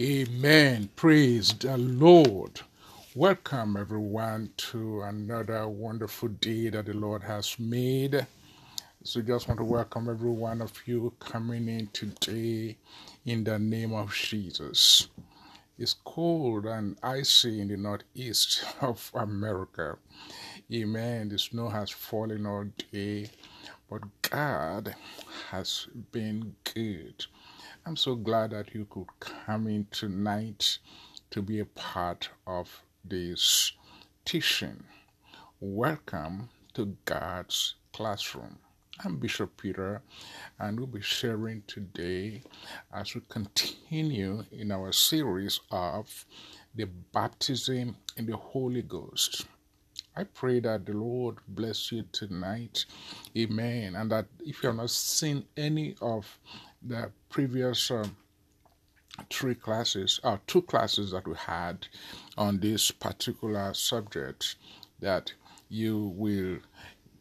Amen. Praise the Lord. Welcome, everyone, to another wonderful day that the Lord has made. So, just want to welcome every one of you coming in today in the name of Jesus. It's cold and icy in the northeast of America. Amen. The snow has fallen all day, but God has been good. I'm so glad that you could come in tonight to be a part of this teaching. Welcome to God's classroom. I'm Bishop Peter, and we'll be sharing today as we continue in our series of the baptism in the Holy Ghost. I pray that the Lord bless you tonight. Amen. And that if you have not seen any of the previous um, three classes, or uh, two classes that we had on this particular subject, that you will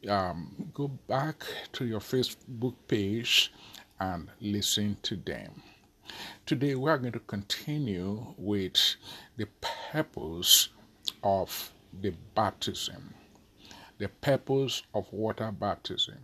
um, go back to your Facebook page and listen to them. Today, we are going to continue with the purpose of the baptism, the purpose of water baptism.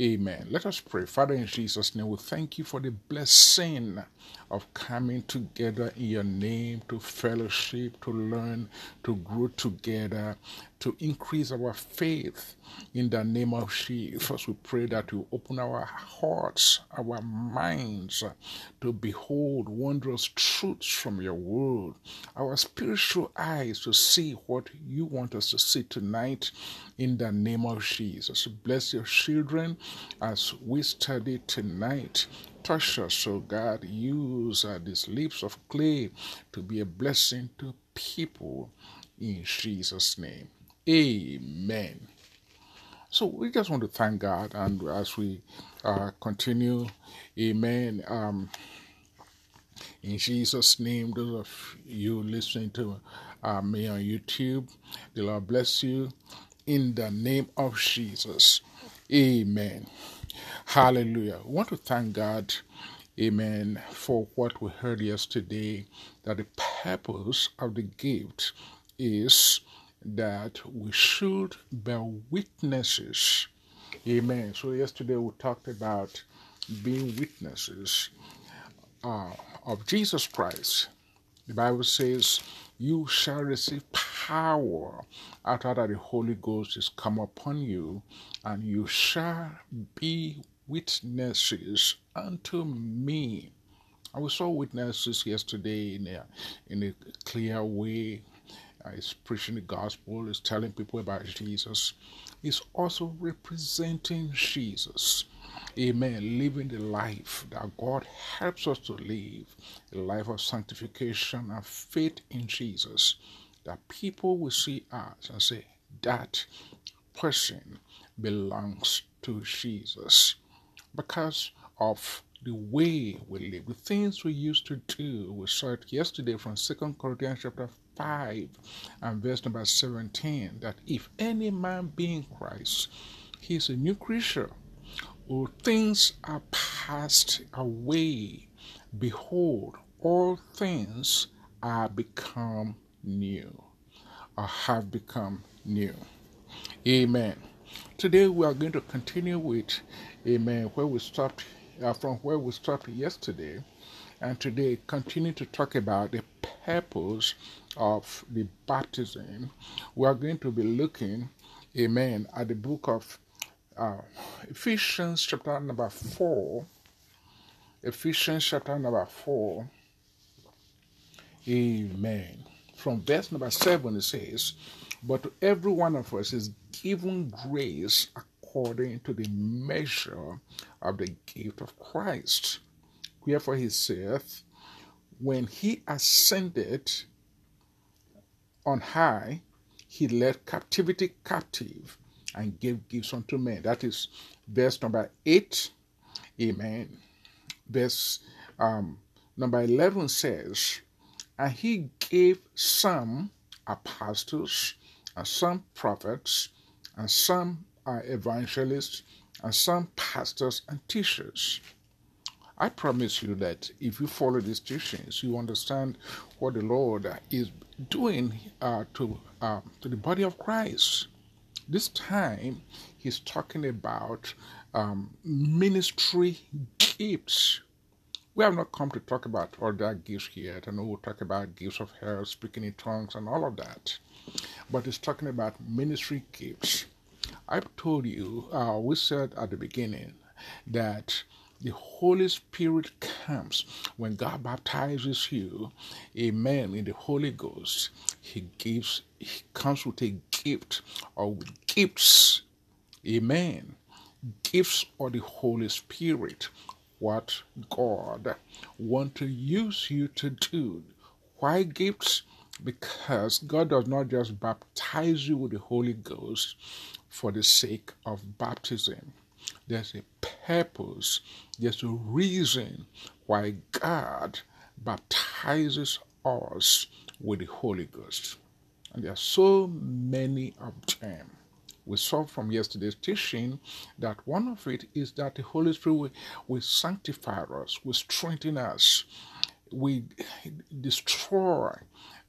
Amen. Let us pray. Father, in Jesus' name, we thank you for the blessing of coming together in your name to fellowship, to learn, to grow together, to increase our faith in the name of Jesus. We pray that you open our hearts, our minds to behold wondrous truths from your word, our spiritual eyes to see what you want us to see tonight in the name of Jesus. Bless your children as we study tonight touch us, oh God. Use uh, these lips of clay to be a blessing to people in Jesus' name. Amen. So we just want to thank God, and as we uh, continue, Amen. Um, in Jesus' name, those of you listening to uh, me on YouTube, the Lord bless you. In the name of Jesus, Amen. Hallelujah. We want to thank God, amen, for what we heard yesterday that the purpose of the gift is that we should bear witnesses. Amen. So, yesterday we talked about being witnesses uh, of Jesus Christ. The Bible says, You shall receive power after that the Holy Ghost is come upon you, and you shall be witnesses unto me. And we saw witnesses yesterday in a, in a clear way. Uh, he's preaching the gospel, he's telling people about Jesus. He's also representing Jesus. Amen. Living the life that God helps us to live, a life of sanctification and faith in Jesus. That people will see us and say, that person belongs to Jesus because of the way we live, the things we used to do. We saw it yesterday from Second Corinthians chapter 5 and verse number 17 that if any man be in Christ, he is a new creature. All things are passed away. Behold, all things are become new, or have become new. Amen. Today we are going to continue with, Amen, where we stopped uh, from where we stopped yesterday, and today continue to talk about the purpose of the baptism. We are going to be looking, Amen, at the book of uh, Ephesians chapter number four. Ephesians chapter number four. Amen. From verse number seven, it says, But to every one of us is given grace according to the measure of the gift of Christ. Wherefore he saith, When he ascended on high, he led captivity captive and gave gifts unto men. That is verse number 8. Amen. Verse um, number 11 says, And he gave some apostles, and some prophets, and some evangelists, and some pastors and teachers. I promise you that if you follow these teachings, you understand what the Lord is doing uh, to uh, to the body of Christ. This time, He's talking about um, ministry gifts. We have not come to talk about all that gifts yet. I know we'll talk about gifts of health, speaking in tongues, and all of that. But it's talking about ministry gifts. I've told you, uh, we said at the beginning that the Holy Spirit comes when God baptizes you, amen, in the Holy Ghost. He gives, he comes with a gift or with gifts, amen. Gifts of the Holy Spirit, what God want to use you to do. Why gifts? Because God does not just baptize you with the Holy Ghost for the sake of baptism. There's a purpose, there's a reason why God baptizes us with the Holy Ghost. And there are so many of them. We saw from yesterday's teaching that one of it is that the Holy Spirit will, will sanctify us, will strengthen us, we destroy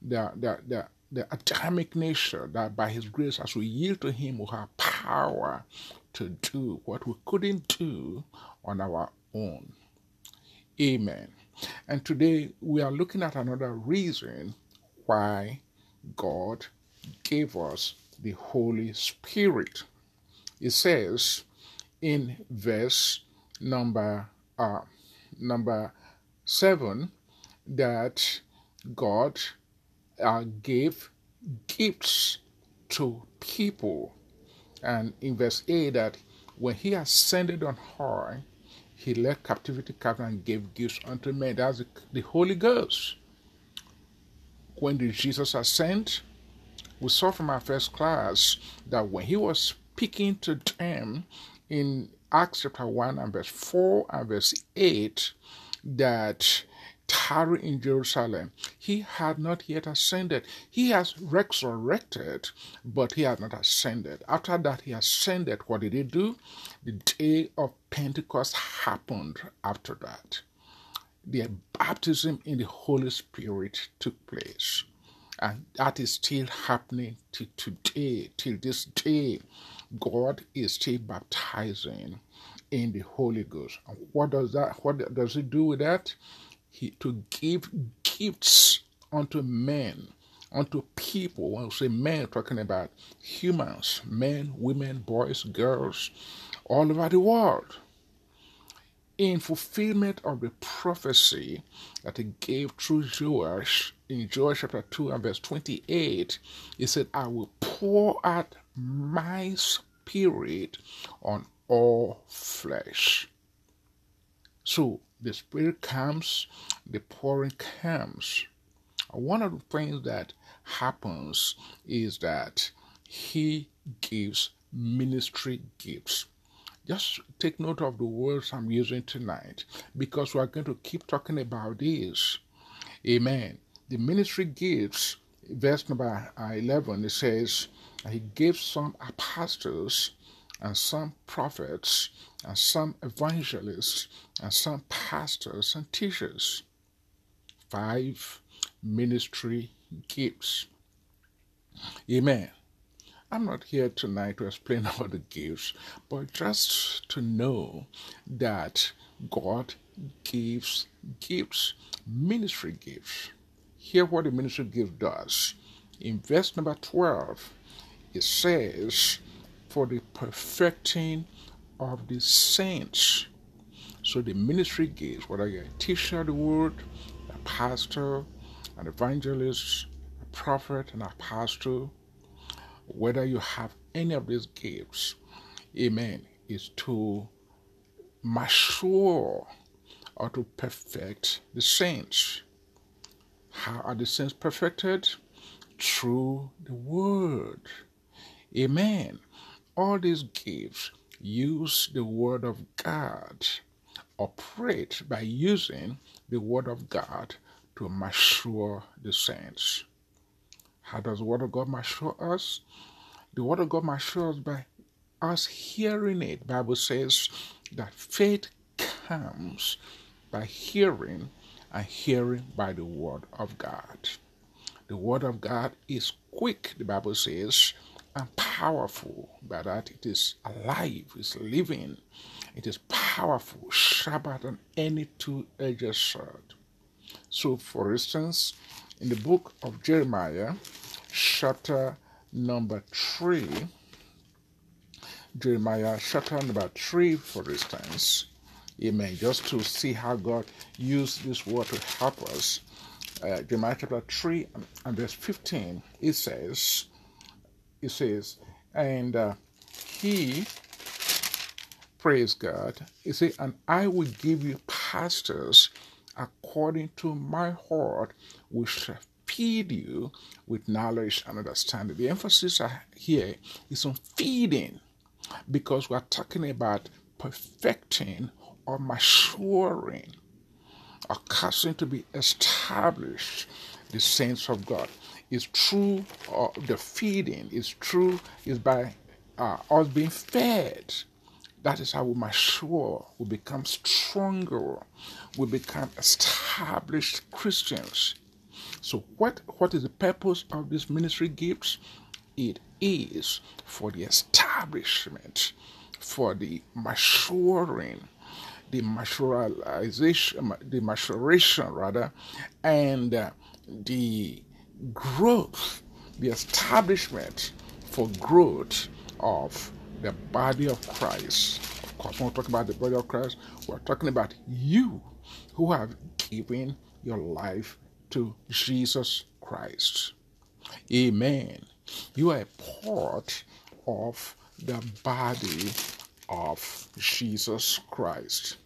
the, the, the, the Adamic nature that by His grace, as we yield to Him, we have power to do what we couldn't do on our own. Amen. And today we are looking at another reason why God gave us the Holy Spirit. It says in verse number uh, number seven that God uh, gave gifts to people and in verse 8 that when he ascended on high, he led captivity captive and gave gifts unto men. That's the, the Holy Ghost. When did Jesus ascend? We saw from our first class that when he was speaking to them in Acts chapter 1 and verse 4 and verse 8, that tarry in Jerusalem. He had not yet ascended. He has resurrected, but he had not ascended. After that, he ascended. What did he do? The day of Pentecost happened after that. The baptism in the Holy Spirit took place. And that is still happening to today, till this day. God is still baptizing in the Holy Ghost. What does that what does he do with that? He, to give gifts unto men, unto people. When we say men, talking about humans, men, women, boys, girls, all over the world. In fulfillment of the prophecy that he gave through Joel in Joel chapter 2 and verse 28, he said, I will pour out my spirit on all flesh. So the Spirit comes, the pouring comes. One of the things that happens is that He gives ministry gifts. Just take note of the words I'm using tonight because we are going to keep talking about this. Amen. The ministry gifts, verse number 11, it says, He gave some apostles and some prophets and some evangelists and some pastors and teachers. Five ministry gifts. Amen. I'm not here tonight to explain about the gifts, but just to know that God gives gifts, ministry gifts. Hear what the ministry gift does. In verse number 12, it says, For the perfecting of the saints. So the ministry gifts, whether you're a teacher of the word, a pastor, an evangelist, a prophet, an apostle, whether you have any of these gifts, amen, is to mature or to perfect the saints. How are the saints perfected? Through the word. Amen. All these gifts use the Word of God, operate by using the Word of God to mature the saints. How does the Word of God mature us? The Word of God matures by us hearing it. Bible says that faith comes by hearing, and hearing by the word of God. The word of God is quick, the Bible says, and powerful, by that it is alive, it's living, it is powerful, sharper than any two edged sword. So, for instance, in the book of Jeremiah, chapter number 3, Jeremiah chapter number 3, for instance, amen, just to see how God used this word to help us. Uh, Jeremiah chapter 3 and verse 15, it says, it says, and uh, he, praise God, he said, and I will give you pastors according to my heart, which feed you with knowledge and understanding. The emphasis here is on feeding because we're talking about perfecting or maturing or causing to be established the saints of God. Is true, uh, the feeding is true, is by uh, us being fed. That is how we mature, we become stronger, we become established Christians. So, what, what is the purpose of these ministry gifts? It is for the establishment, for the maturing, the maturation, the maturation rather, and uh, the growth, the establishment for growth of the body of Christ. Of course, when we talk about the body of Christ, we're talking about you who have given your life to Jesus Christ. Amen. You are a part of the body of Jesus Christ.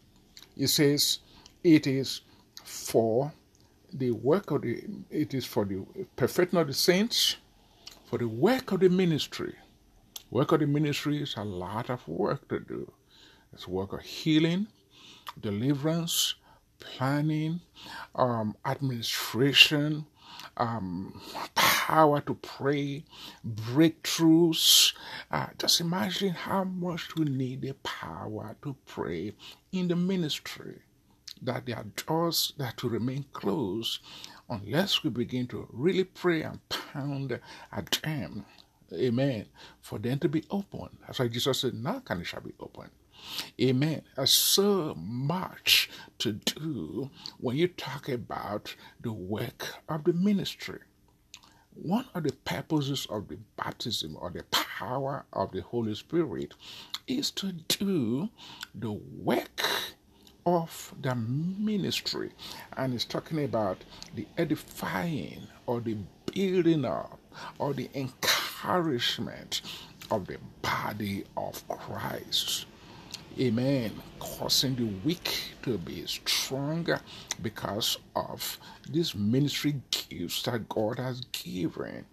It says it is for the work of the it is for the perfecting of the saints, for the work of the ministry. Work of the ministry is a lot of work to do. It's work of healing, deliverance, planning, um, administration, um, power to pray, breakthroughs. Uh, just imagine how much we need the power to pray in the ministry. That there are doors that will remain closed unless we begin to really pray and pound at them. Amen. For them to be open. That's why Jesus said, Now can it shall be open. Amen. There's so much to do when you talk about the work of the ministry. One of the purposes of the baptism or the power of the Holy Spirit is to do the work of the ministry. And it's talking about the edifying or the building up or the encouragement of the body of Christ. Amen. Causing the weak to be stronger because of these ministry gifts that God has given.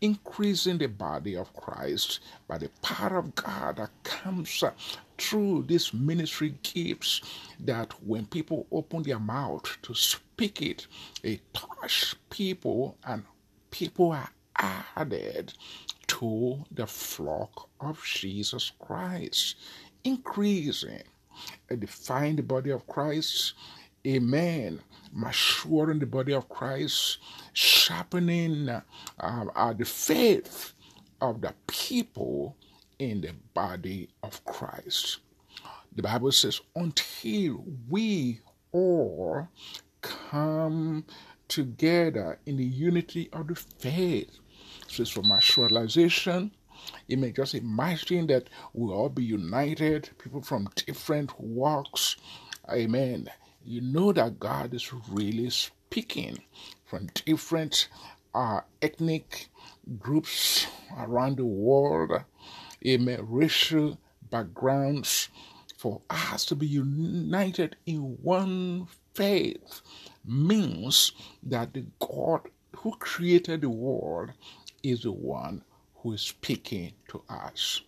Increasing the body of Christ by the power of God that comes uh, through these ministry gifts. That when people open their mouth to speak it, it touch people and people are added to the flock of Jesus Christ increasing, edifying the body of Christ. Amen. Maturing the body of Christ, sharpening uh, uh, the faith of the people in the body of Christ. The Bible says, until we all come together in the unity of the faith. So it's for materialization, you may just imagine that we'll all be united, people from different walks. Amen. You know that God is really speaking from different uh, ethnic groups around the world, amen, racial backgrounds, for us to be united in one faith means that the God who created the world is the one who is speaking to us.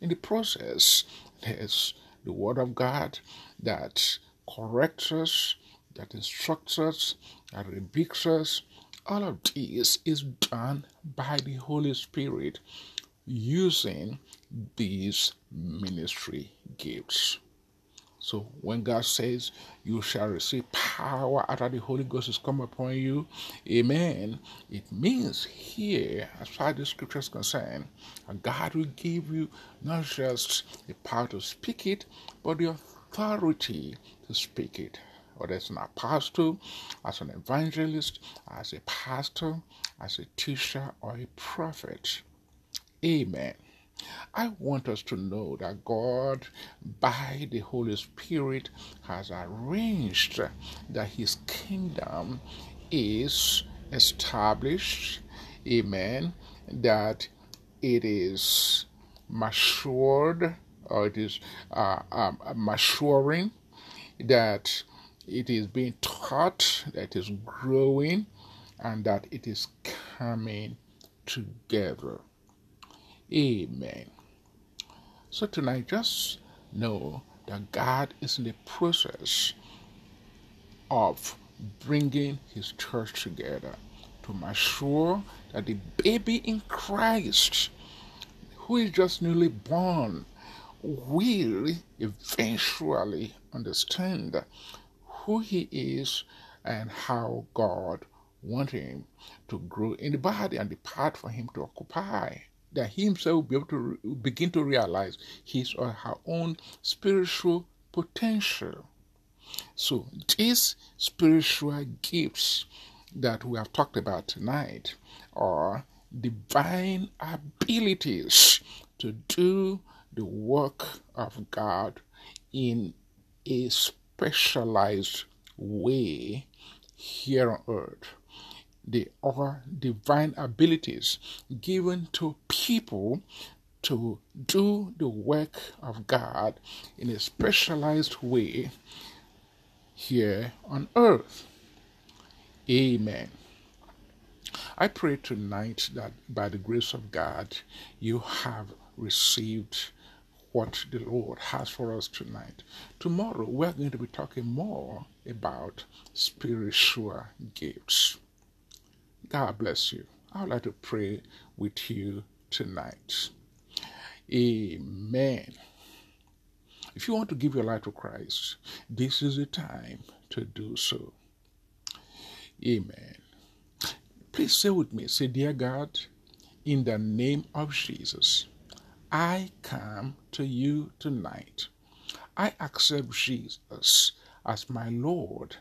In the process, there's the Word of God that corrects us, that instructs us, that rebukes us. All of this is done by the Holy Spirit using these ministry gifts. So when God says you shall receive power after the Holy Ghost has come upon you, amen, it means here, as far as the scripture is concerned, God will give you not just the power to speak it, but the authority to speak it. Whether as an apostle, as an evangelist, as a pastor, as a teacher, or a prophet. Amen. I want us to know that God, by the Holy Spirit, has arranged that His kingdom is established. Amen. That it is matured or it is uh, um, maturing, that it is being taught, that it is growing, and that it is coming together. Amen. So tonight, just know that God is in the process of bringing His church together to mature that the baby in Christ, who is just newly born, will eventually understand who he is and how God wants him to grow in the body and the part for him to occupy that he himself will be able to re- begin to realize his or her own spiritual potential. So, these spiritual gifts that we have talked about tonight are divine abilities to do the work of God in a specialized way here on earth they are divine abilities given to people to do the work of God in a specialized way here on earth. Amen. I pray tonight that by the grace of God, you have received what the Lord has for us tonight. Tomorrow, we're going to be talking more about spiritual gifts. God bless you. I would like to pray with you tonight. Amen. If you want to give your life to Christ, this is the time to do so. Amen. Please say with me, say, Dear God, in the name of Jesus, I come to you tonight. I accept Jesus as my Lord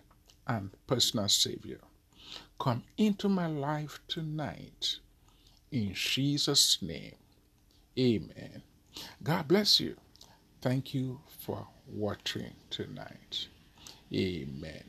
and personal Savior. Come into my life tonight. In Jesus' name, amen. God bless you. Thank you for watching tonight. Amen.